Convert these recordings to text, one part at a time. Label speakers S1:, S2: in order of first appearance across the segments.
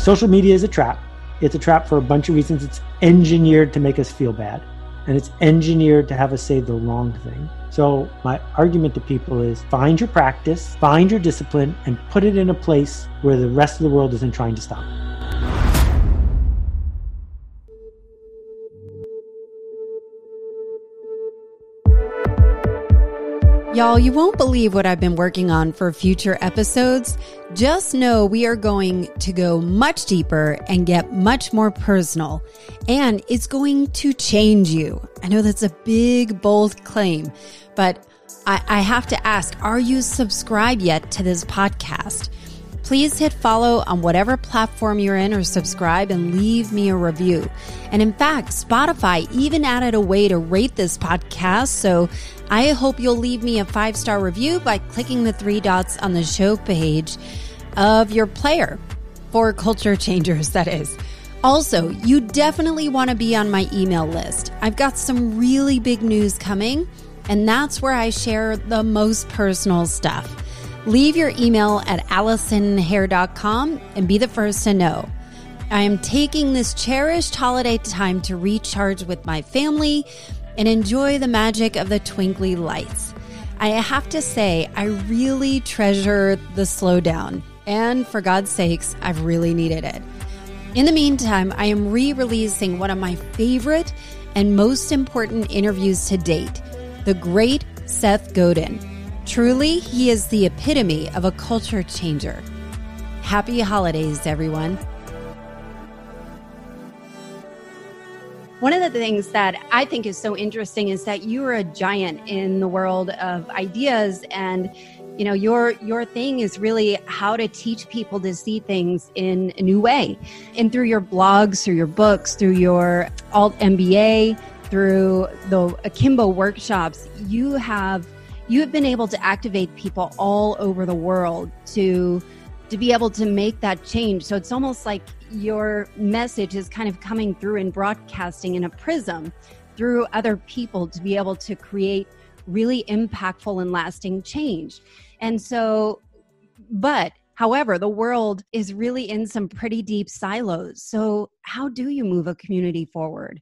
S1: Social media is a trap. It's a trap for a bunch of reasons. It's engineered to make us feel bad, and it's engineered to have us say the wrong thing. So, my argument to people is find your practice, find your discipline, and put it in a place where the rest of the world isn't trying to stop it.
S2: Y'all, you won't believe what I've been working on for future episodes. Just know we are going to go much deeper and get much more personal. And it's going to change you. I know that's a big, bold claim, but I, I have to ask are you subscribed yet to this podcast? Please hit follow on whatever platform you're in or subscribe and leave me a review. And in fact, Spotify even added a way to rate this podcast. So I hope you'll leave me a five star review by clicking the three dots on the show page of your player for culture changers, that is. Also, you definitely want to be on my email list. I've got some really big news coming, and that's where I share the most personal stuff. Leave your email at AllisonHare.com and be the first to know. I am taking this cherished holiday time to recharge with my family and enjoy the magic of the twinkly lights. I have to say, I really treasure the slowdown, and for God's sakes, I've really needed it. In the meantime, I am re releasing one of my favorite and most important interviews to date the great Seth Godin. Truly, he is the epitome of a culture changer. Happy holidays, everyone. One of the things that I think is so interesting is that you are a giant in the world of ideas and you know your your thing is really how to teach people to see things in a new way. And through your blogs, through your books, through your alt MBA, through the Akimbo workshops, you have you have been able to activate people all over the world to to be able to make that change. So it's almost like your message is kind of coming through and broadcasting in a prism through other people to be able to create really impactful and lasting change. And so, but however, the world is really in some pretty deep silos. So, how do you move a community forward?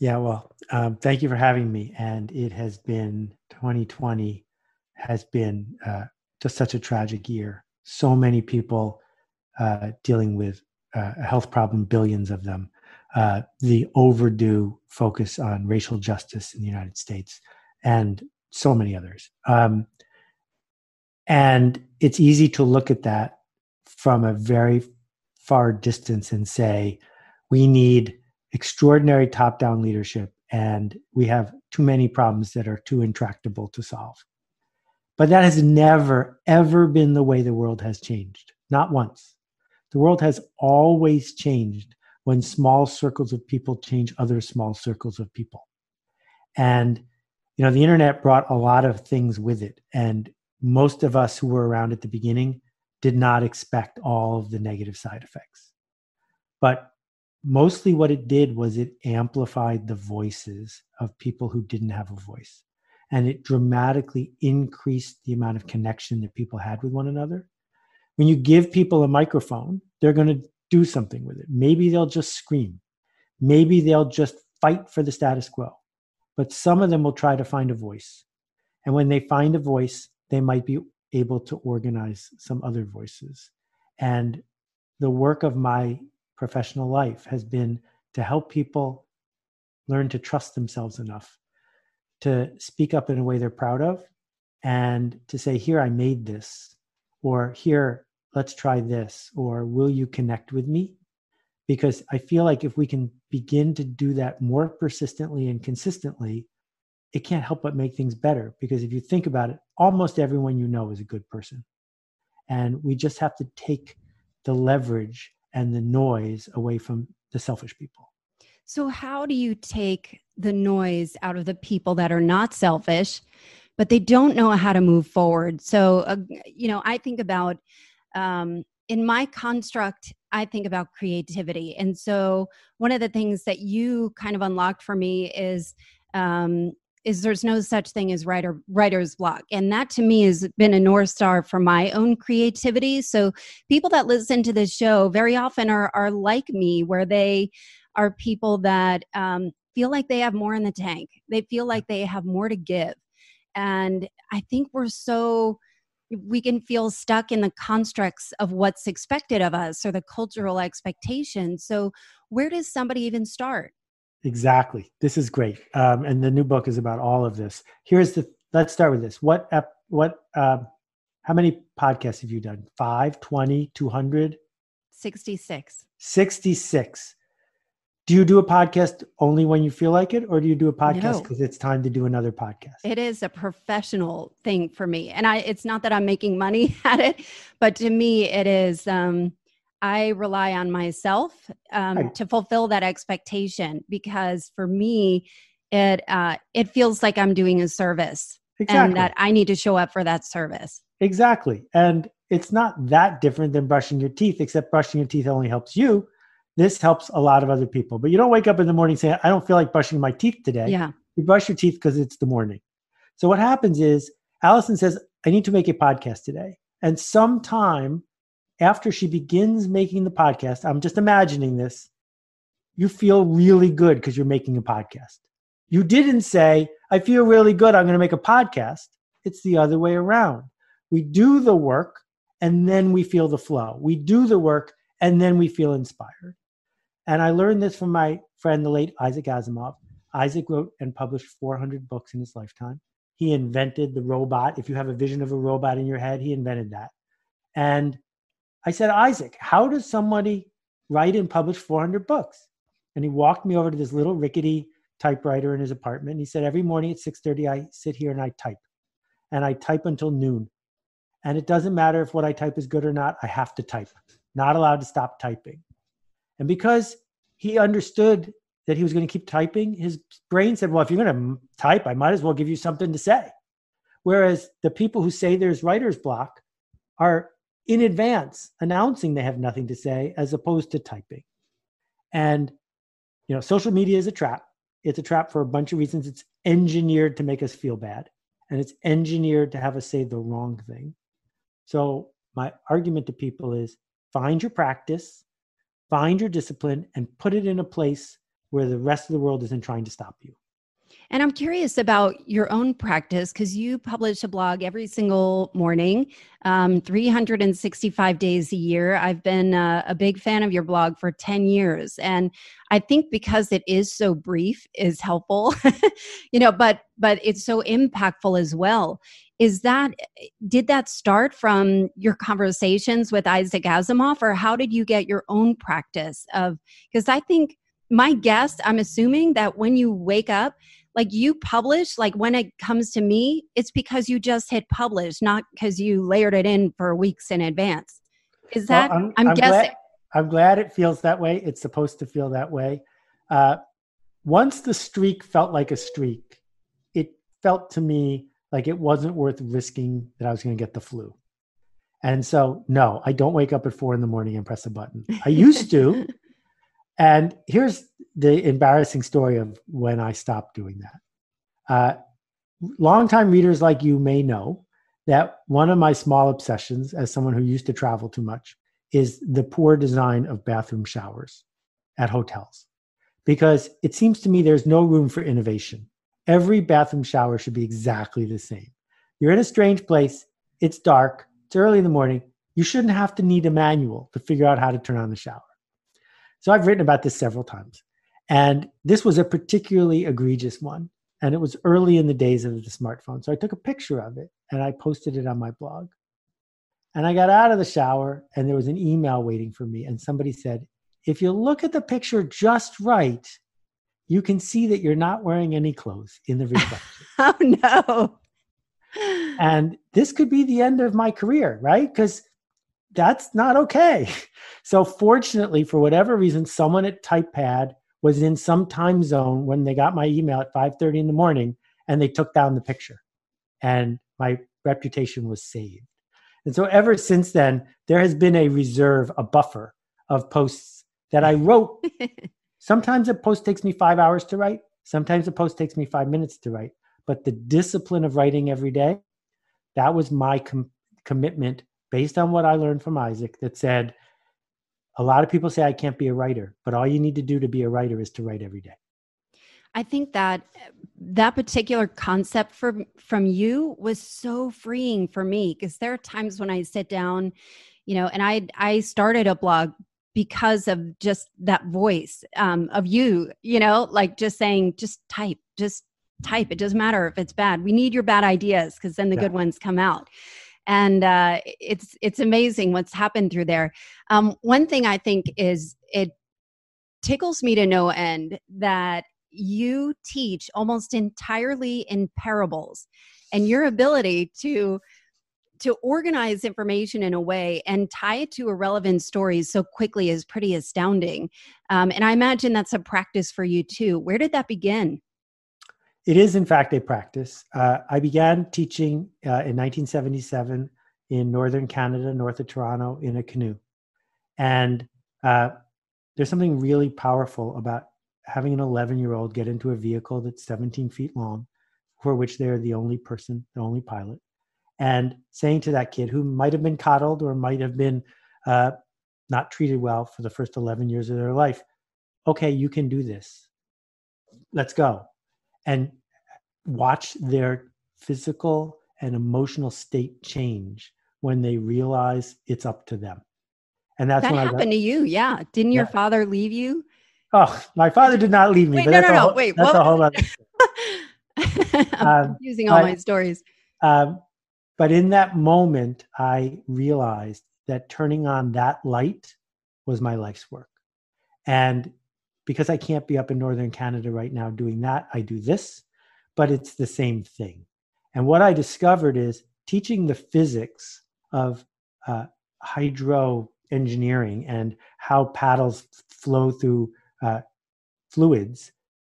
S1: Yeah, well, um, thank you for having me. And it has been 2020 has been uh, just such a tragic year. So many people uh, dealing with uh, a health problem, billions of them. Uh, the overdue focus on racial justice in the United States, and so many others. Um, and it's easy to look at that from a very far distance and say, we need extraordinary top down leadership and we have too many problems that are too intractable to solve. But that has never, ever been the way the world has changed. Not once. The world has always changed when small circles of people change other small circles of people. And, you know, the internet brought a lot of things with it. And most of us who were around at the beginning did not expect all of the negative side effects. But mostly what it did was it amplified the voices of people who didn't have a voice. And it dramatically increased the amount of connection that people had with one another. When you give people a microphone they're going to do something with it. Maybe they'll just scream. Maybe they'll just fight for the status quo. But some of them will try to find a voice. And when they find a voice they might be able to organize some other voices. And the work of my professional life has been to help people learn to trust themselves enough to speak up in a way they're proud of and to say, Here, I made this, or Here, let's try this, or Will you connect with me? Because I feel like if we can begin to do that more persistently and consistently, it can't help but make things better. Because if you think about it, almost everyone you know is a good person. And we just have to take the leverage and the noise away from the selfish people.
S2: So, how do you take the noise out of the people that are not selfish, but they don't know how to move forward? So, uh, you know, I think about um, in my construct, I think about creativity. And so, one of the things that you kind of unlocked for me is um, is there's no such thing as writer writer's block. And that to me has been a north star for my own creativity. So people that listen to this show very often are are like me where they are people that um, feel like they have more in the tank. They feel like they have more to give. And i think we're so we can feel stuck in the constructs of what's expected of us or the cultural expectations. So where does somebody even start
S1: Exactly. This is great. Um, and the new book is about all of this. Here's the, let's start with this. What, what, uh, how many podcasts have you done? Five, 20, 200?
S2: 66.
S1: 66. Do you do a podcast only when you feel like it, or do you do a podcast because no. it's time to do another podcast?
S2: It is a professional thing for me. And I, it's not that I'm making money at it, but to me, it is, um, I rely on myself um, right. to fulfill that expectation because for me, it uh, it feels like I'm doing a service exactly. and that I need to show up for that service.
S1: Exactly, and it's not that different than brushing your teeth, except brushing your teeth only helps you. This helps a lot of other people, but you don't wake up in the morning saying, "I don't feel like brushing my teeth today."
S2: Yeah,
S1: you brush your teeth because it's the morning. So what happens is Allison says, "I need to make a podcast today," and sometime after she begins making the podcast, I'm just imagining this, you feel really good because you're making a podcast. You didn't say, I feel really good, I'm going to make a podcast. It's the other way around. We do the work and then we feel the flow. We do the work and then we feel inspired. And I learned this from my friend, the late Isaac Asimov. Isaac wrote and published 400 books in his lifetime. He invented the robot. If you have a vision of a robot in your head, he invented that. And I said, Isaac, how does somebody write and publish 400 books? And he walked me over to this little rickety typewriter in his apartment. And he said, every morning at 6.30, I sit here and I type. And I type until noon. And it doesn't matter if what I type is good or not, I have to type. Not allowed to stop typing. And because he understood that he was going to keep typing, his brain said, well, if you're going to type, I might as well give you something to say. Whereas the people who say there's writer's block are in advance announcing they have nothing to say as opposed to typing. And, you know, social media is a trap. It's a trap for a bunch of reasons. It's engineered to make us feel bad, and it's engineered to have us say the wrong thing. So, my argument to people is find your practice, find your discipline, and put it in a place where the rest of the world isn't trying to stop you.
S2: And I'm curious about your own practice because you publish a blog every single morning, um, 365 days a year. I've been uh, a big fan of your blog for 10 years. And I think because it is so brief is helpful, you know, but but it's so impactful as well. Is that did that start from your conversations with Isaac Asimov, or how did you get your own practice of? Because I think my guess, I'm assuming that when you wake up, like you publish like when it comes to me it's because you just hit publish not because you layered it in for weeks in advance. Is that well, I'm, I'm, I'm, guessing
S1: glad, i'm glad it feels that way. It's supposed to feel that way. Uh, once the streak felt like a streak it felt to me like it wasn't worth risking that i was going to get the flu. And so no i don't wake up at four in the morning and press a button. I used to And here's the embarrassing story of when I stopped doing that. Uh, longtime readers like you may know that one of my small obsessions, as someone who used to travel too much, is the poor design of bathroom showers at hotels. Because it seems to me there's no room for innovation. Every bathroom shower should be exactly the same. You're in a strange place, it's dark, it's early in the morning. You shouldn't have to need a manual to figure out how to turn on the shower. So I've written about this several times. And this was a particularly egregious one. And it was early in the days of the smartphone. So I took a picture of it and I posted it on my blog. And I got out of the shower and there was an email waiting for me. And somebody said, if you look at the picture just right, you can see that you're not wearing any clothes in the reflection.
S2: oh, no.
S1: And this could be the end of my career, right? Because that's not okay. So fortunately, for whatever reason, someone at TypePad was in some time zone when they got my email at 5:30 in the morning and they took down the picture. And my reputation was saved. And so ever since then, there has been a reserve, a buffer of posts that I wrote. Sometimes a post takes me five hours to write. Sometimes a post takes me five minutes to write. but the discipline of writing every day, that was my com- commitment based on what I learned from Isaac that said, a lot of people say I can't be a writer, but all you need to do to be a writer is to write every day.
S2: I think that that particular concept from from you was so freeing for me because there are times when I sit down, you know, and I I started a blog because of just that voice um, of you, you know, like just saying, just type, just type. It doesn't matter if it's bad. We need your bad ideas because then the yeah. good ones come out. And uh, it's it's amazing what's happened through there. Um, one thing I think is it tickles me to no end that you teach almost entirely in parables and your ability to to organize information in a way and tie it to a relevant story so quickly is pretty astounding. Um, and i imagine that's a practice for you too. Where did that begin
S1: it is in fact a practice uh, i began teaching uh, in 1977 in northern canada north of toronto in a canoe and uh, there's something really powerful about having an 11 year old get into a vehicle that's 17 feet long, for which they're the only person, the only pilot, and saying to that kid who might have been coddled or might have been uh, not treated well for the first 11 years of their life, okay, you can do this. Let's go. And watch their physical and emotional state change when they realize it's up to them.
S2: And that's that when happened I got, to you. Yeah. Didn't your yeah. father leave you?
S1: Oh, my father did not leave me.
S2: Wait, no, no, no. Whole, Wait,
S1: that's a whole other.
S2: I'm um, using all my stories.
S1: Um, but in that moment, I realized that turning on that light was my life's work. And because I can't be up in Northern Canada right now doing that, I do this, but it's the same thing. And what I discovered is teaching the physics of uh, hydro engineering and how paddles flow through uh, fluids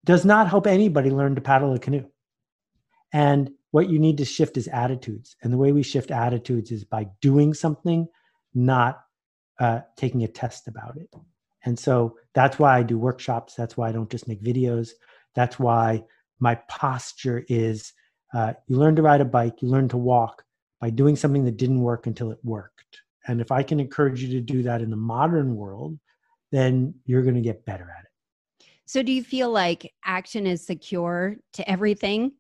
S1: does not help anybody learn to paddle a canoe. And what you need to shift is attitudes. And the way we shift attitudes is by doing something, not uh, taking a test about it. And so that's why I do workshops. That's why I don't just make videos. That's why my posture is uh, you learn to ride a bike, you learn to walk by doing something that didn't work until it worked. And if I can encourage you to do that in the modern world, then you're going to get better at it.
S2: So, do you feel like action is secure to everything?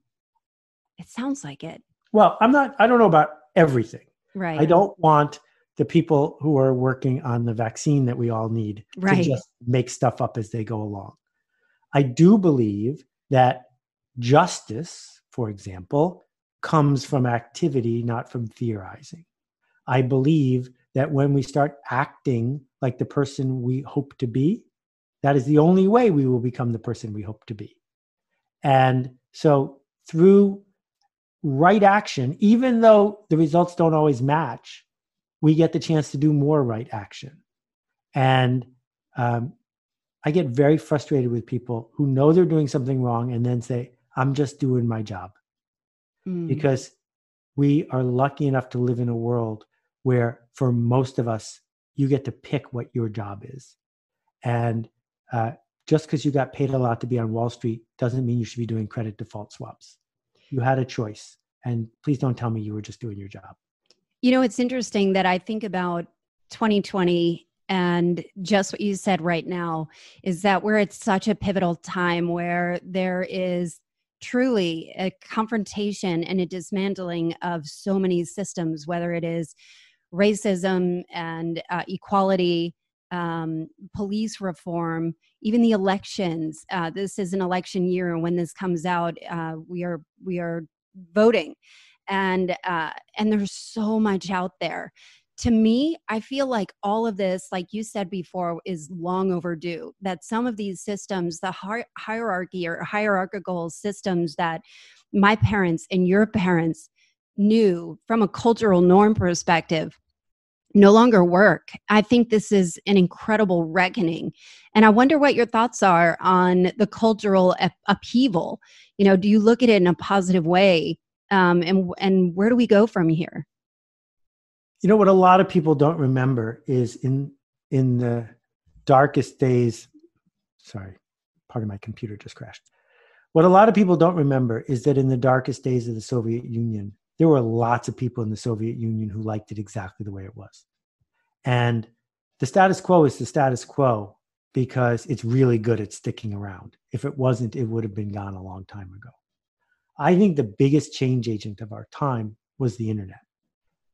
S2: It sounds like it.
S1: Well, I'm not, I don't know about everything.
S2: Right.
S1: I don't want the people who are working on the vaccine that we all need right. to just make stuff up as they go along. I do believe that justice, for example, comes from activity, not from theorizing. I believe that when we start acting like the person we hope to be, that is the only way we will become the person we hope to be. And so through right action, even though the results don't always match, we get the chance to do more right action. And um, I get very frustrated with people who know they're doing something wrong and then say, I'm just doing my job. Mm. Because we are lucky enough to live in a world where for most of us, you get to pick what your job is. And uh, just because you got paid a lot to be on Wall Street doesn't mean you should be doing credit default swaps. You had a choice. And please don't tell me you were just doing your job.
S2: You know, it's interesting that I think about 2020 and just what you said right now is that we're at such a pivotal time where there is truly a confrontation and a dismantling of so many systems, whether it is racism and uh, equality, um, police reform, even the elections. Uh, this is an election year, and when this comes out, uh, we are we are voting, and uh, and there's so much out there. To me, I feel like all of this, like you said before, is long overdue. That some of these systems, the hi- hierarchy or hierarchical systems that my parents and your parents knew from a cultural norm perspective no longer work. I think this is an incredible reckoning. And I wonder what your thoughts are on the cultural upheaval. You know, do you look at it in a positive way? Um, and, and where do we go from here?
S1: You know, what a lot of people don't remember is in, in the darkest days, sorry, part of my computer just crashed. what a lot of people don't remember is that in the darkest days of the Soviet Union, there were lots of people in the Soviet Union who liked it exactly the way it was. And the status quo is the status quo because it's really good at sticking around. If it wasn't, it would have been gone a long time ago. I think the biggest change agent of our time was the internet,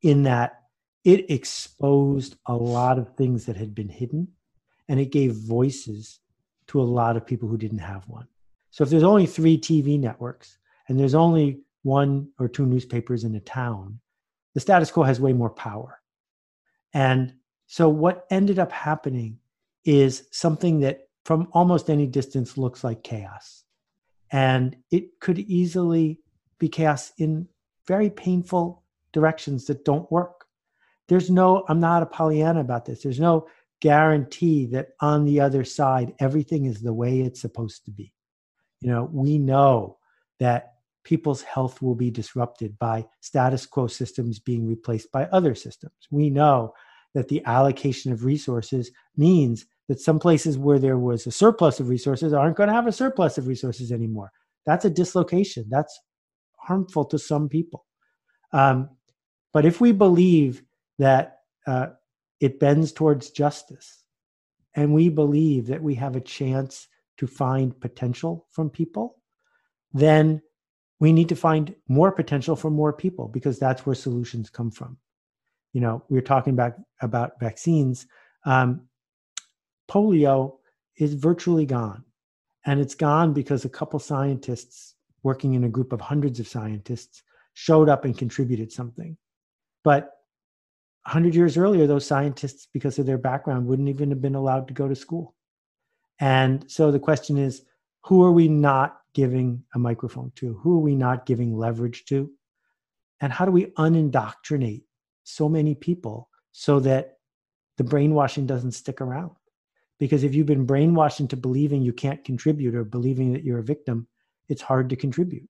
S1: in that it exposed a lot of things that had been hidden and it gave voices to a lot of people who didn't have one. So if there's only three TV networks and there's only one or two newspapers in a town, the status quo has way more power. And so what ended up happening is something that from almost any distance looks like chaos. And it could easily be chaos in very painful directions that don't work. There's no, I'm not a Pollyanna about this. There's no guarantee that on the other side, everything is the way it's supposed to be. You know, we know that people's health will be disrupted by status quo systems being replaced by other systems. We know that the allocation of resources means that some places where there was a surplus of resources aren't going to have a surplus of resources anymore. That's a dislocation. That's harmful to some people. Um, but if we believe that uh, it bends towards justice, and we believe that we have a chance to find potential from people, then we need to find more potential from more people because that's where solutions come from. You know, we are talking about about vaccines. Um, polio is virtually gone, and it's gone because a couple scientists working in a group of hundreds of scientists showed up and contributed something. But 100 years earlier, those scientists, because of their background, wouldn't even have been allowed to go to school. And so the question is who are we not giving a microphone to? Who are we not giving leverage to? And how do we unindoctrinate so many people so that the brainwashing doesn't stick around? Because if you've been brainwashed into believing you can't contribute or believing that you're a victim, it's hard to contribute.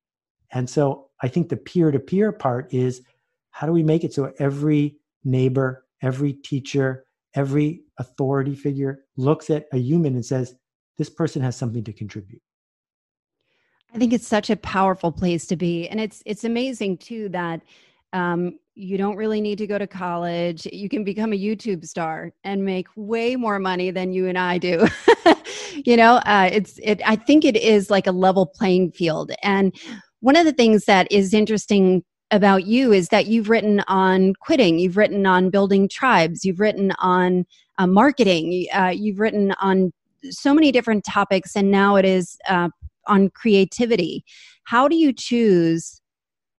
S1: And so I think the peer to peer part is how do we make it so every neighbor, every teacher, every authority figure looks at a human and says, this person has something to contribute.
S2: I think it's such a powerful place to be. And it's it's amazing too that um, you don't really need to go to college. You can become a YouTube star and make way more money than you and I do. you know, uh, it's it. I think it is like a level playing field. And one of the things that is interesting about you is that you've written on quitting, you've written on building tribes, you've written on uh, marketing, uh, you've written on so many different topics, and now it is uh, on creativity. How do you choose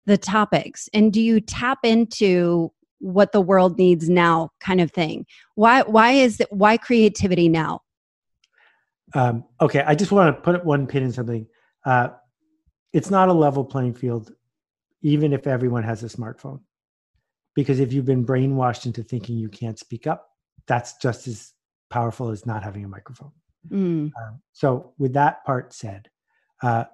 S2: the topics, and do you tap into what the world needs now, kind of thing? Why why is it why creativity now?
S1: Um, okay, I just want to put one pin in something. Uh, it's not a level playing field even if everyone has a smartphone. Because if you've been brainwashed into thinking you can't speak up, that's just as powerful as not having a microphone. Mm. Um, so, with that part said, uh,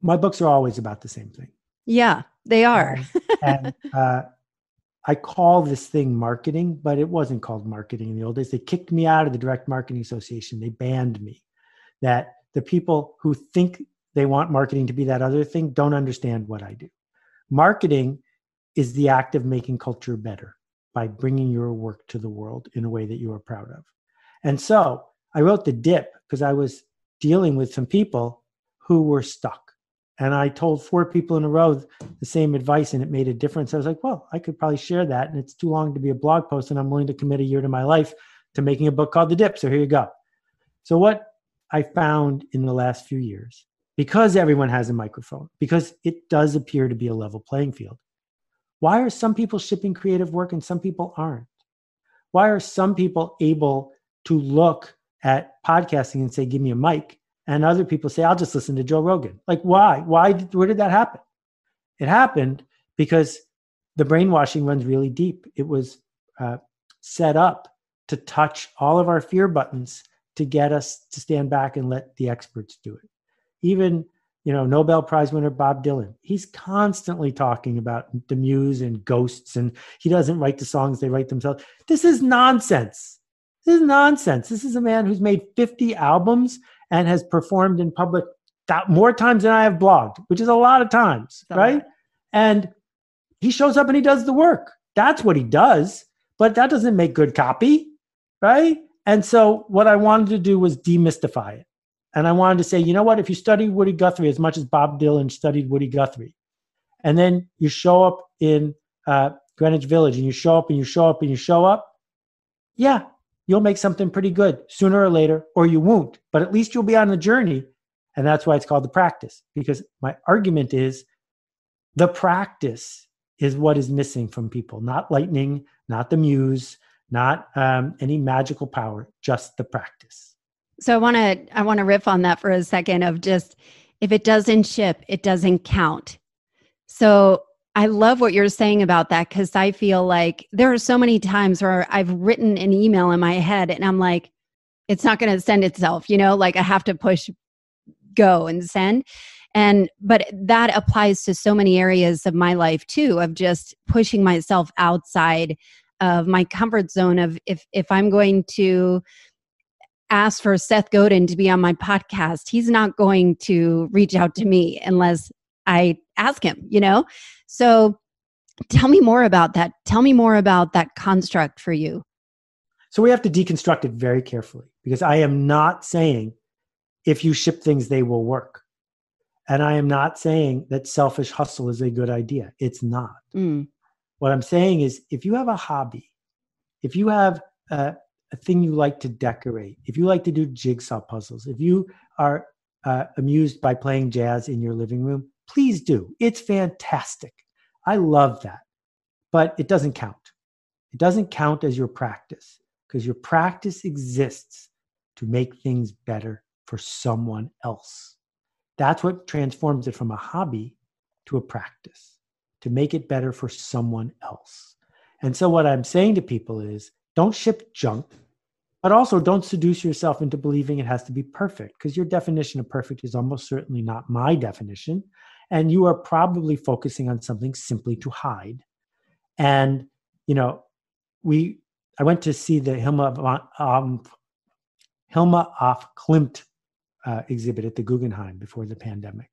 S1: my books are always about the same thing.
S2: Yeah, they are.
S1: um, and uh, I call this thing marketing, but it wasn't called marketing in the old days. They kicked me out of the Direct Marketing Association. They banned me. That the people who think they want marketing to be that other thing don't understand what I do. Marketing is the act of making culture better by bringing your work to the world in a way that you are proud of. And so I wrote The Dip because I was dealing with some people who were stuck. And I told four people in a row the same advice and it made a difference. I was like, well, I could probably share that. And it's too long to be a blog post. And I'm willing to commit a year to my life to making a book called The Dip. So here you go. So, what I found in the last few years because everyone has a microphone, because it does appear to be a level playing field. Why are some people shipping creative work and some people aren't? Why are some people able to look at podcasting and say, give me a mic? And other people say, I'll just listen to Joe Rogan. Like, why? Why? Did, where did that happen? It happened because the brainwashing runs really deep. It was uh, set up to touch all of our fear buttons to get us to stand back and let the experts do it even you know nobel prize winner bob dylan he's constantly talking about the muse and ghosts and he doesn't write the songs they write themselves this is nonsense this is nonsense this is a man who's made 50 albums and has performed in public that more times than I have blogged, which is a lot of times, right? And he shows up and he does the work. That's what he does, but that doesn't make good copy, right? And so what I wanted to do was demystify it. And I wanted to say, you know what? If you study Woody Guthrie as much as Bob Dylan studied Woody Guthrie, and then you show up in uh, Greenwich Village and you show up and you show up and you show up, yeah, you'll make something pretty good sooner or later, or you won't. But at least you'll be on the journey. And that's why it's called the practice. Because my argument is the practice is what is missing from people, not lightning, not the muse, not um, any magical power, just the practice.
S2: So I want to I want to riff on that for a second of just if it doesn't ship, it doesn't count. So I love what you're saying about that because I feel like there are so many times where I've written an email in my head and I'm like, it's not going to send itself, you know, like I have to push go and send. And, but that applies to so many areas of my life too, of just pushing myself outside of my comfort zone of if, if I'm going to, ask for Seth Godin to be on my podcast, he's not going to reach out to me unless I ask him, you know? So tell me more about that. Tell me more about that construct for you.
S1: So we have to deconstruct it very carefully because I am not saying if you ship things, they will work. And I am not saying that selfish hustle is a good idea. It's not. Mm. What I'm saying is if you have a hobby, if you have a, a, thing you like to decorate, if you like to do jigsaw puzzles, if you are uh, amused by playing jazz in your living room, please do. It's fantastic. I love that. But it doesn't count. It doesn't count as your practice because your practice exists to make things better for someone else. That's what transforms it from a hobby to a practice, to make it better for someone else. And so, what I'm saying to people is don't ship junk, but also don't seduce yourself into believing it has to be perfect because your definition of perfect is almost certainly not my definition and you are probably focusing on something simply to hide. And you know we i went to see the hilma um, hilma af klint uh, exhibit at the guggenheim before the pandemic.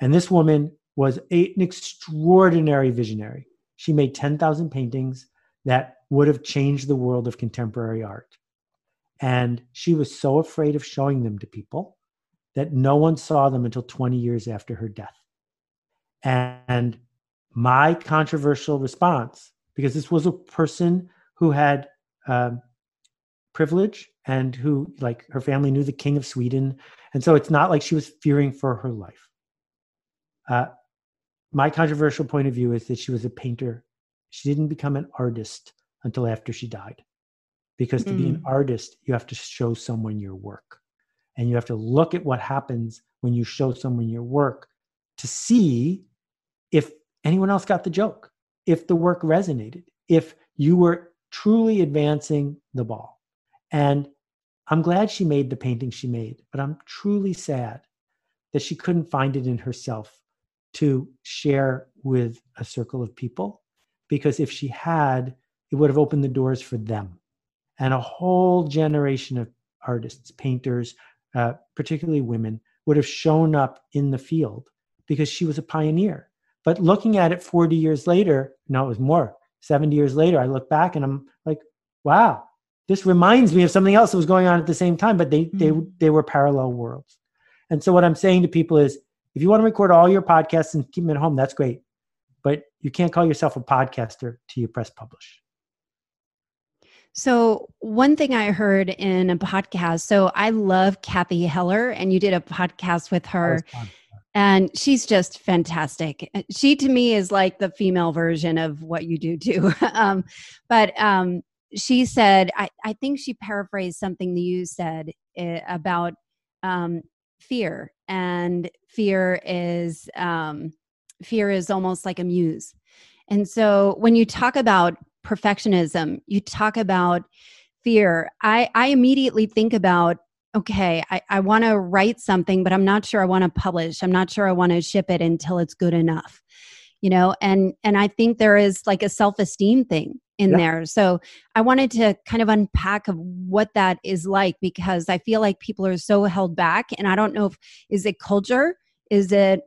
S1: And this woman was a, an extraordinary visionary. She made 10,000 paintings that would have changed the world of contemporary art and she was so afraid of showing them to people that no one saw them until 20 years after her death and my controversial response, because this was a person who had um, privilege and who, like, her family knew the king of Sweden. And so it's not like she was fearing for her life. Uh, my controversial point of view is that she was a painter. She didn't become an artist until after she died. Because to mm. be an mm. artist, you have to show someone your work. And you have to look at what happens when you show someone your work to see if anyone else got the joke, if the work resonated, if you were truly advancing the ball. And I'm glad she made the painting she made, but I'm truly sad that she couldn't find it in herself to share with a circle of people. Because if she had, it would have opened the doors for them and a whole generation of artists, painters, uh, particularly women, would have shown up in the field because she was a pioneer. But looking at it 40 years later, no, it was more, 70 years later, I look back and I'm like, wow, this reminds me of something else that was going on at the same time, but they, mm-hmm. they, they were parallel worlds. And so what I'm saying to people is, if you want to record all your podcasts and keep them at home, that's great. You can't call yourself a podcaster till you press publish.
S2: So, one thing I heard in a podcast, so I love Cathy Heller, and you did a podcast with her and she's just fantastic. She to me is like the female version of what you do too. Um, but um, she said I, I, think she paraphrased something that you said uh, about um, fear and fear is um, fear is almost like a muse and so when you talk about perfectionism you talk about fear i i immediately think about okay, I, I want to write something, but I'm not sure I want to publish. I'm not sure I want to ship it until it's good enough. You know, and and I think there is like a self-esteem thing in yeah. there. So I wanted to kind of unpack of what that is like because I feel like people are so held back and I don't know if is it culture? Is it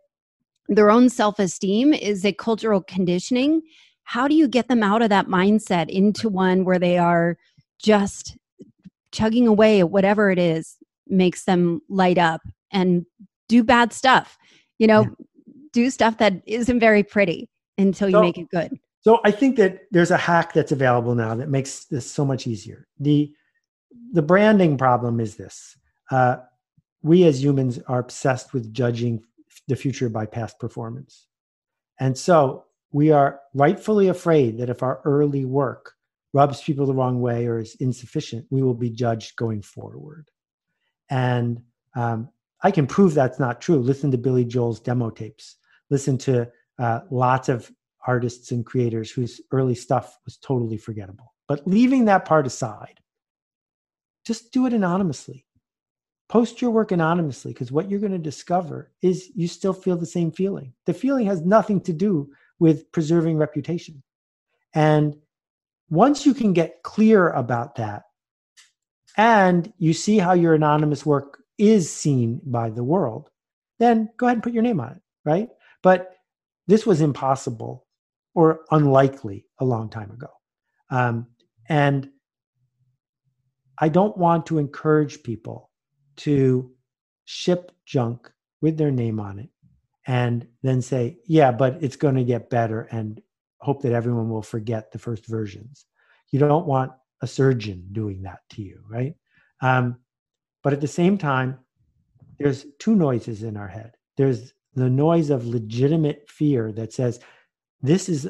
S2: their own self-esteem? Is it cultural conditioning? How do you get them out of that mindset into one where they are just chugging away at whatever it is makes them light up and do bad stuff? You know, yeah. do stuff that isn't very pretty until you so, make it good.
S1: So I think that there's a hack that's available now that makes this so much easier. The the branding problem is this. Uh, we as humans are obsessed with judging the future by past performance. And so we are rightfully afraid that if our early work rubs people the wrong way or is insufficient, we will be judged going forward. And um, I can prove that's not true. Listen to Billy Joel's demo tapes. Listen to uh, lots of artists and creators whose early stuff was totally forgettable. But leaving that part aside, just do it anonymously. Post your work anonymously because what you're going to discover is you still feel the same feeling. The feeling has nothing to do with preserving reputation. And once you can get clear about that and you see how your anonymous work is seen by the world, then go ahead and put your name on it, right? But this was impossible or unlikely a long time ago. Um, and I don't want to encourage people to ship junk with their name on it and then say, yeah, but it's going to get better and hope that everyone will forget the first versions. You don't want a surgeon doing that to you, right? Um, but at the same time, there's two noises in our head. There's the noise of legitimate fear that says, this is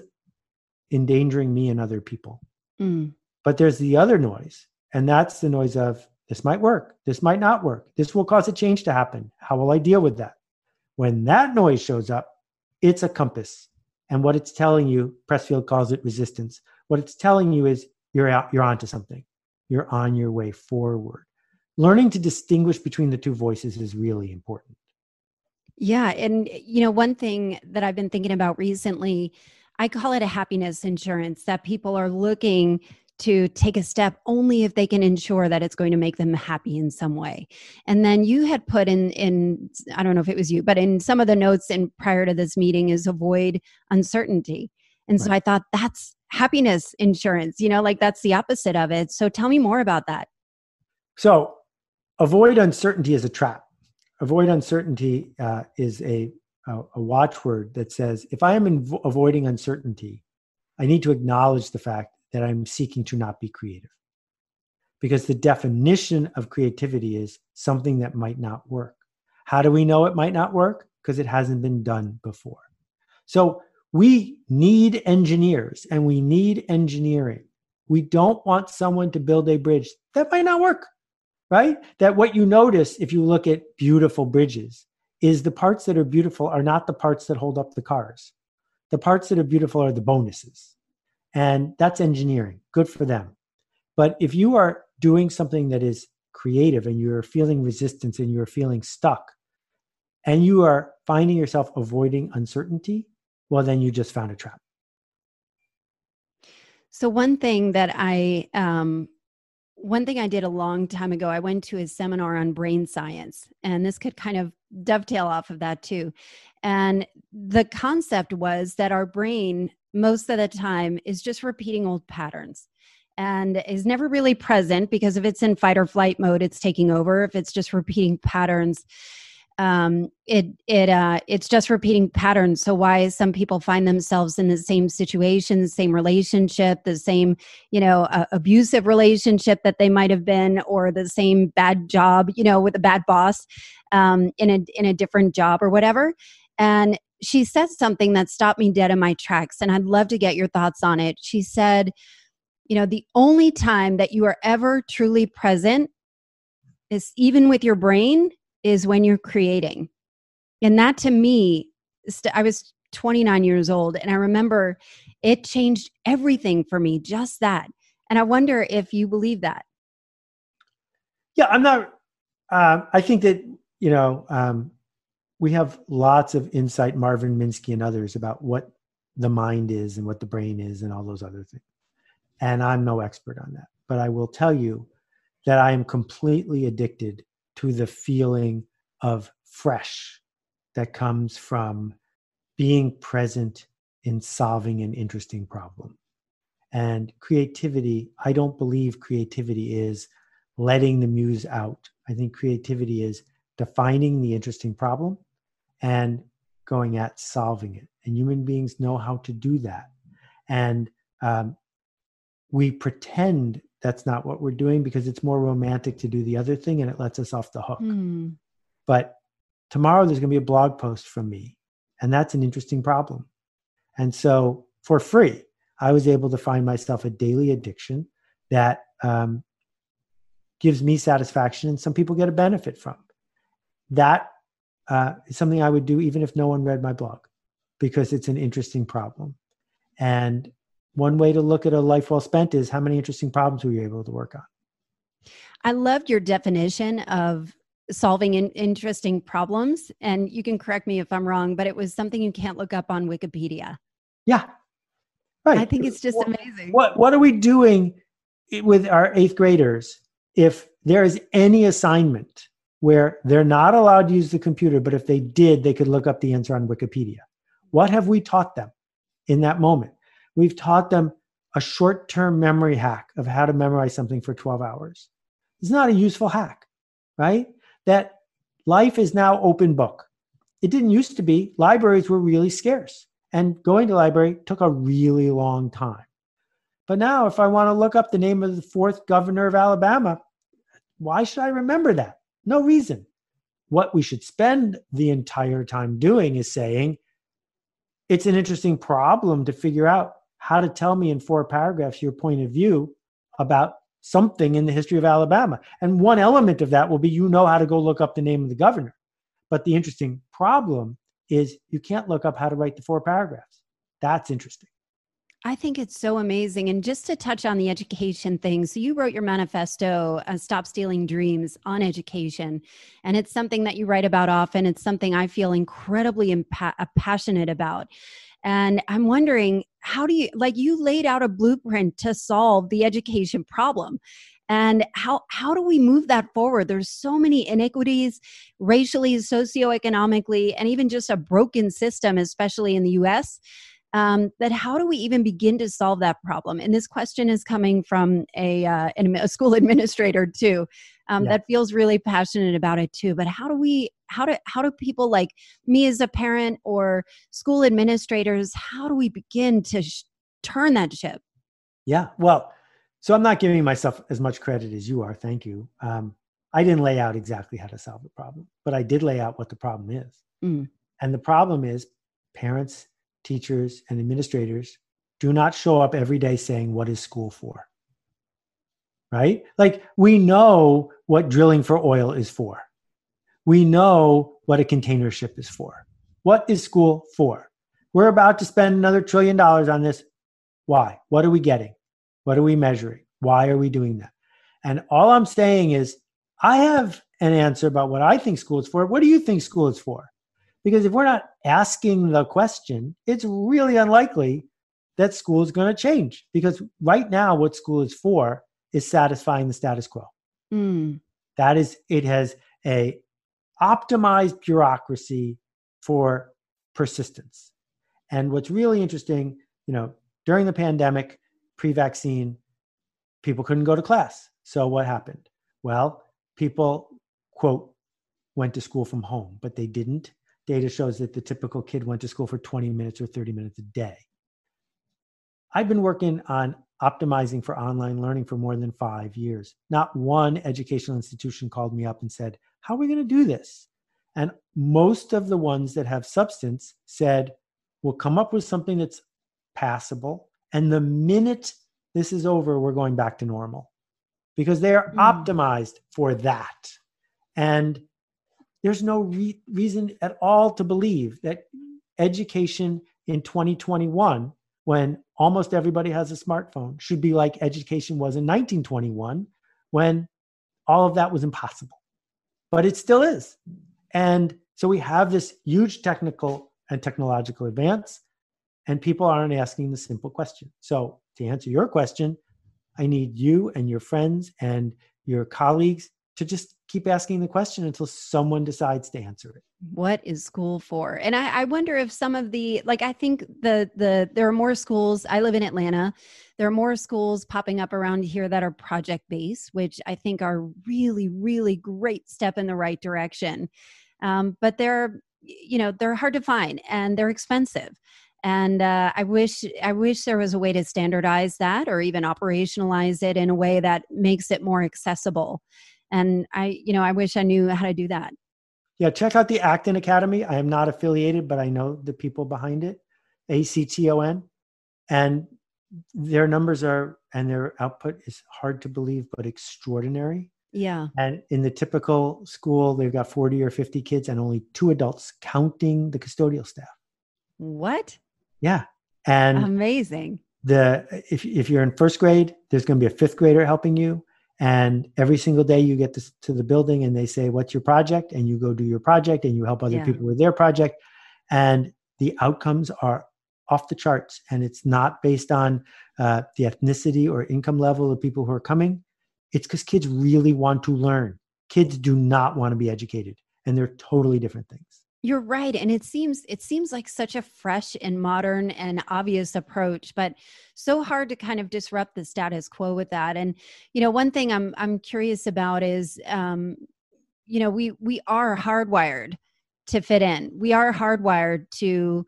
S1: endangering me and other people. Mm. But there's the other noise, and that's the noise of this might work, this might not work, this will cause a change to happen. How will I deal with that? When that noise shows up, it's a compass. And what it's telling you, Pressfield calls it resistance. What it's telling you is you're out, you're onto something. You're on your way forward. Learning to distinguish between the two voices is really important.
S2: Yeah. And, you know, one thing that I've been thinking about recently, I call it a happiness insurance that people are looking to take a step only if they can ensure that it's going to make them happy in some way. And then you had put in in I don't know if it was you, but in some of the notes in prior to this meeting is avoid uncertainty. And right. so I thought that's happiness insurance, you know, like that's the opposite of it. So tell me more about that.
S1: So avoid uncertainty is a trap avoid uncertainty uh, is a, a, a, watchword that says if I am avoiding uncertainty, I need to acknowledge the fact that I'm seeking to not be creative. Because the definition of creativity is something that might not work. How do we know it might not work? Because it hasn't been done before. So we need engineers and we need engineering. We don't want someone to build a bridge that might not work right? That what you notice if you look at beautiful bridges is the parts that are beautiful are not the parts that hold up the cars. The parts that are beautiful are the bonuses. And that's engineering. Good for them. But if you are doing something that is creative and you're feeling resistance and you're feeling stuck and you are finding yourself avoiding uncertainty, well, then you just found a trap.
S2: So, one thing that I um, one thing I did a long time ago, I went to a seminar on brain science, and this could kind of dovetail off of that too. And the concept was that our brain, most of the time, is just repeating old patterns and is never really present because if it's in fight or flight mode, it's taking over. If it's just repeating patterns, um, it it uh, it's just repeating patterns. So why some people find themselves in the same situation, same relationship, the same you know uh, abusive relationship that they might have been, or the same bad job, you know, with a bad boss um, in a in a different job or whatever. And she said something that stopped me dead in my tracks, and I'd love to get your thoughts on it. She said, you know, the only time that you are ever truly present is even with your brain is when you're creating. And that to me, I was 29 years old and I remember it changed everything for me, just that. And I wonder if you believe that.
S1: Yeah, I'm not, um, I think that, you know, um, we have lots of insight, Marvin Minsky and others, about what the mind is and what the brain is and all those other things. and I'm no expert on that. But I will tell you that I am completely addicted to the feeling of fresh that comes from being present in solving an interesting problem. And creativity, I don't believe creativity is letting the muse out. I think creativity is defining the interesting problem and going at solving it. And human beings know how to do that. And um, we pretend that's not what we're doing because it's more romantic to do the other thing and it lets us off the hook. Mm. But tomorrow there's going to be a blog post from me, and that's an interesting problem. And so for free, I was able to find myself a daily addiction that um, gives me satisfaction and some people get a benefit from. That uh, is something I would do even if no one read my blog because it's an interesting problem. And one way to look at a life well spent is how many interesting problems were you able to work on?
S2: I loved your definition of solving in interesting problems. And you can correct me if I'm wrong, but it was something you can't look up on Wikipedia.
S1: Yeah.
S2: Right. I think it's just what, amazing.
S1: What what are we doing with our eighth graders if there is any assignment where they're not allowed to use the computer, but if they did, they could look up the answer on Wikipedia? What have we taught them in that moment? We've taught them a short term memory hack of how to memorize something for 12 hours. It's not a useful hack, right? That life is now open book. It didn't used to be. Libraries were really scarce, and going to library took a really long time. But now, if I want to look up the name of the fourth governor of Alabama, why should I remember that? No reason. What we should spend the entire time doing is saying, it's an interesting problem to figure out how to tell me in four paragraphs your point of view about something in the history of Alabama. And one element of that will be you know how to go look up the name of the governor. But the interesting problem is you can't look up how to write the four paragraphs. That's interesting.
S2: I think it's so amazing. And just to touch on the education thing, so you wrote your manifesto, uh, Stop Stealing Dreams, on education. And it's something that you write about often. It's something I feel incredibly impa- uh, passionate about. And I'm wondering, how do you, like, you laid out a blueprint to solve the education problem. And how, how do we move that forward? There's so many inequities racially, socioeconomically, and even just a broken system, especially in the US. Um, that how do we even begin to solve that problem? And this question is coming from a, uh, a school administrator too, um, yeah. that feels really passionate about it too. But how do we how do how do people like me as a parent or school administrators how do we begin to sh- turn that ship
S1: yeah well so i'm not giving myself as much credit as you are thank you um, i didn't lay out exactly how to solve the problem but i did lay out what the problem is mm. and the problem is parents teachers and administrators do not show up every day saying what is school for right like we know what drilling for oil is for we know what a container ship is for. What is school for? We're about to spend another trillion dollars on this. Why? What are we getting? What are we measuring? Why are we doing that? And all I'm saying is, I have an answer about what I think school is for. What do you think school is for? Because if we're not asking the question, it's really unlikely that school is going to change. Because right now, what school is for is satisfying the status quo. Mm. That is, it has a optimized bureaucracy for persistence. And what's really interesting, you know, during the pandemic, pre vaccine, people couldn't go to class. So what happened? Well, people, quote, went to school from home, but they didn't. Data shows that the typical kid went to school for 20 minutes or 30 minutes a day. I've been working on optimizing for online learning for more than five years. Not one educational institution called me up and said, How are we going to do this? And most of the ones that have substance said, We'll come up with something that's passable. And the minute this is over, we're going back to normal because they are mm. optimized for that. And there's no re- reason at all to believe that education in 2021 when almost everybody has a smartphone should be like education was in 1921 when all of that was impossible. But it still is. And so we have this huge technical and technological advance, and people aren't asking the simple question. So, to answer your question, I need you and your friends and your colleagues to just keep asking the question until someone decides to answer it.
S2: What is school for? And I, I, wonder if some of the like i think the the there are more schools i live in atlanta there are more schools popping up around here that are project based which i think are really really great step in the right direction. Um, but they're you know they're hard to find and they're expensive. And uh, i wish i wish there was a way to standardize that or even operationalize it in a way that makes it more accessible and i you know i wish i knew how to do that.
S1: Yeah check out the acton academy. I am not affiliated but i know the people behind it a-c-t-o-n and their numbers are and their output is hard to believe but extraordinary.
S2: Yeah.
S1: And in the typical school they've got 40 or 50 kids and only two adults counting the custodial staff.
S2: What?
S1: Yeah. And
S2: amazing.
S1: the if, if you're in first grade there's going to be a fifth grader helping you and every single day you get to, to, the building and they say what's your project? And you go do your project and you help other yeah. people with their project. And the outcomes are off the charts. And it's not based on uh, the ethnicity or income level of people who are coming. It's because kids really want to learn. Kids do not want to be educated. And they're totally different things
S2: you're right and it seems it seems like such a fresh and modern and obvious approach but so hard to kind of disrupt the status quo with that and you know one thing i'm i'm curious about is um you know we we are hardwired to fit in. We are hardwired to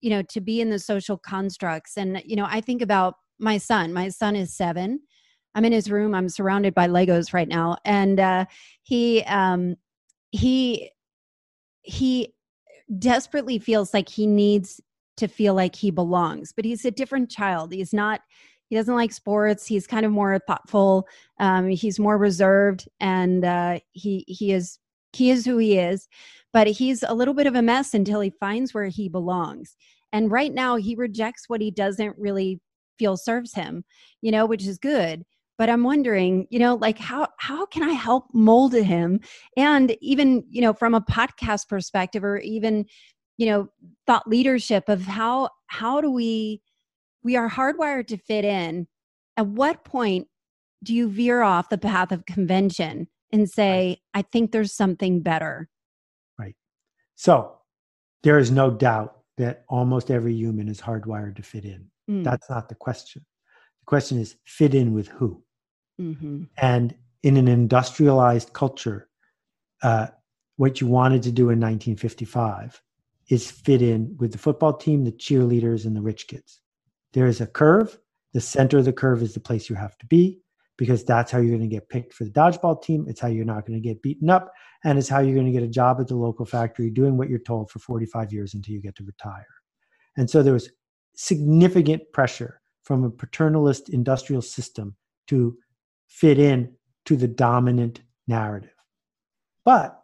S2: you know to be in the social constructs and you know i think about my son. My son is 7 i'm in his room. I'm surrounded by legos right now and uh he um he he desperately feels like he needs to feel like he belongs but he's a different child. He's not he doesn't like sports. He's kind of more thoughtful. Um, he's more reserved and uh, he he is he is who he is but he's a little bit of a mess until he finds where he belongs. And right now he rejects what he doesn't really feel serves him you know which is good but i'm wondering you know like how how can i help mold him? And even you know from a podcast perspective or even you know thought leadership of how how do we we are hardwired to fit in at what point do you veer off the path of convention and say right. i think there's something better
S1: right. So there is no doubt that almost every human is hardwired to fit in. Mm. that's not the question. The question is fit in with who Mm-hmm. And in an industrialized culture, uh, what you wanted to do in 1955 is fit in with the football team, the cheerleaders, and the rich kids. There is a curve. The center of the curve is the place you have to be because that's how you're going to get picked for the dodgeball team. It's how you're not going to get beaten up. And it's how you're going to get a job at the local factory doing what you're told for 45 years until you get to retire. And so there was significant pressure from a paternalist industrial system to fit in to the dominant narrative. But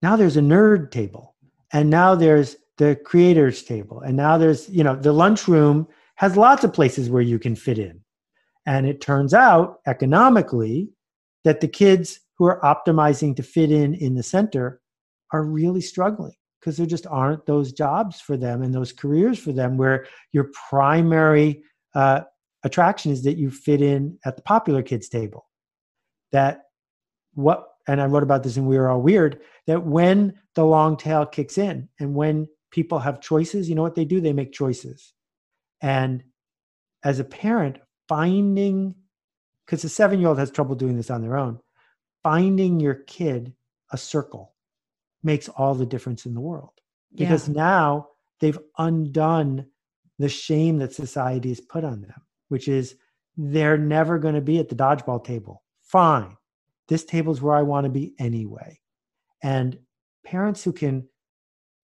S1: now there's a nerd table, and now there's the creators table, and now there's, you know, the lunchroom has lots of places where you can fit in. And it turns out economically that the kids who are optimizing to fit in in the center are really struggling because there just aren't those jobs for them and those careers for them where your primary uh, attraction is that you fit in at the popular kids table. That what and I wrote about this in We Are All Weird, that when the long tail kicks in and when people have choices, you know what they do? They make choices. And as a parent, finding because a seven year old has trouble doing this on their own, finding your kid a circle makes all the difference in the world. Because yeah. now they've undone the shame that society has put on them which is they're never going to be at the dodgeball table. Fine. This table is where I want to be anyway. And parents who can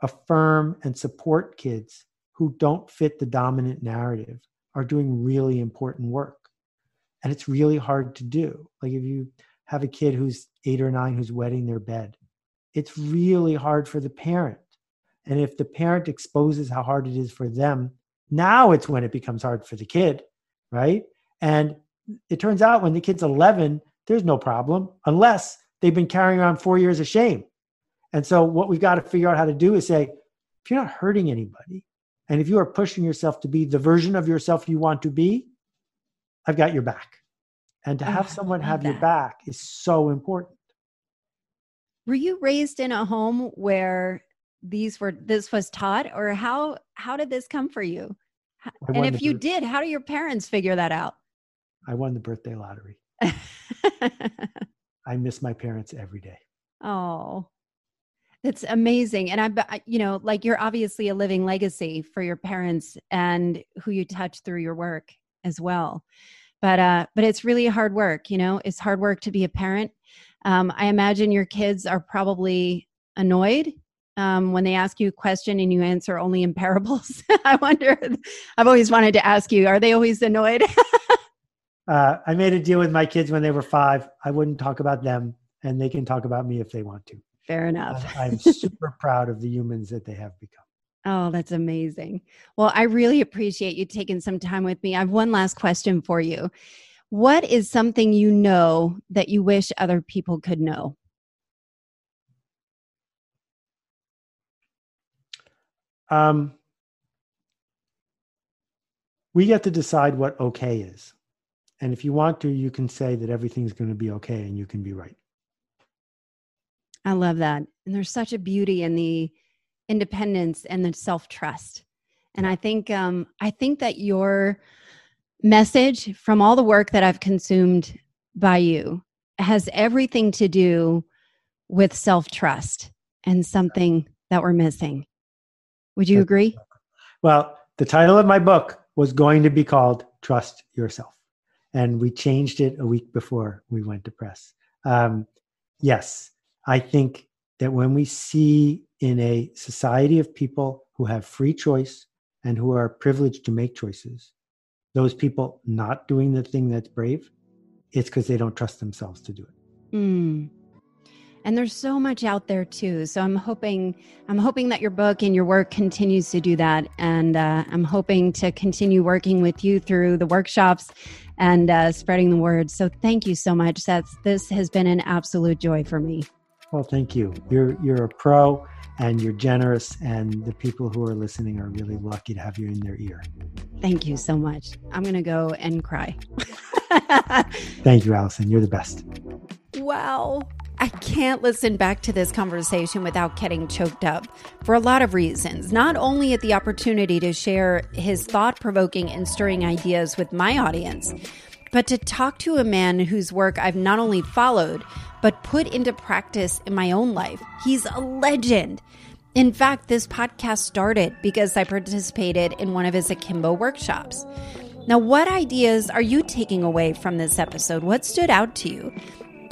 S1: affirm and support kids who don't fit the dominant narrative are doing really important work. And it's really hard to do. Like if you have a kid who's eight or nine who's wetting their bed, it's really hard for the parent. And if the parent exposes how hard it is for them, now it's when it becomes hard for the kid right? And it turns out when the kid's 11, there's no problem unless they've been carrying around four years of shame. And so, what we've got to figure out how to do is say, if you're not hurting anybody, and if you are pushing yourself to be the version of yourself you want to be, I've got your back. And to
S2: Oh,
S1: have someone have your back is so important.
S2: Were you raised in a home where these were this was taught or how how did this come for you? And if you
S1: bir-
S2: did, how do your parents figure that out?
S1: I won the birthday lottery. I miss my parents every day.
S2: oh. That's amazing. And I- you know, like you're obviously a living legacy for your parents and who you touch through your work as well. But uh but it's really hard work, you know. It's hard work to be a parent. Um I imagine your kids are probably annoyed um, when they ask you a question and you answer only in parables. I wonder, I've always wanted to ask you, are they always annoyed?
S1: Uh, I made a deal with my kids when they were five. I wouldn't talk about them, and they can talk about me if they want to.
S2: Fair enough.
S1: I- I'm super proud of the humans that they have become.
S2: Oh, that's amazing. Well, I really appreciate you taking some time with me. I have one last question for you. What is something you know that you wish other people could know?
S1: Um, we get to decide what okay is. And if you want to, you can say that everything's going to be okay and you can be right.
S2: I love that. And there's such a beauty in the independence and the self-trust. And I think um I think that your message from all the work that I've consumed by you has everything to do with self-trust and something that we're missing. Would you agree?
S1: Well, the title of my book was going to be called Trust Yourself. And we changed it a week before we went to press. Um, yes, I think that when we see in a society of people who have free choice and who are privileged to make choices, those people not doing the thing that's brave, it's because they don't trust themselves to do it.
S2: Mm. And there's so much out there too. So I'm hoping I'm hoping that your book and your work continues to do that. And uh, I'm hoping to continue working with you through the workshops and uh, spreading the word. So thank you so much. That's this has been an absolute joy for me.
S1: Well, thank you. You're you're a pro and you're generous, and the people who are listening are really lucky to have you in their ear.
S2: Thank you so much. I'm gonna go and cry.
S1: Thank you, Allison. You're the best.
S2: Wow. I can't listen back to this conversation without getting choked up for a lot of reasons. Not only at the opportunity to share his thought provoking and stirring ideas with my audience, but to talk to a man whose work I've not only followed, but put into practice in my own life. He's a legend. In fact, this podcast started because I participated in one of his Akimbo workshops. Now, what ideas are you taking away from this episode? What stood out to you?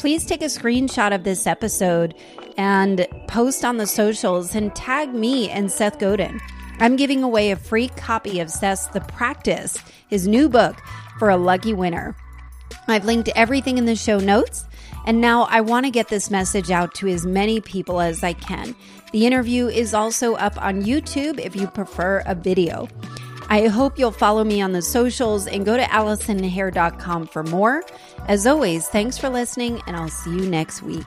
S2: Please take a screenshot of this episode and post on the socials and tag me and Seth Godin. I'm giving away a free copy of Seth's The Practice, his new book, for a lucky winner. I've linked everything in the show notes. And now I want to get this message out to as many people as I can. The interview is also up on YouTube if you prefer a video. I hope you'll follow me on the socials and go to AllisonHare.com for more. As always, thanks for listening, and I'll see you next week.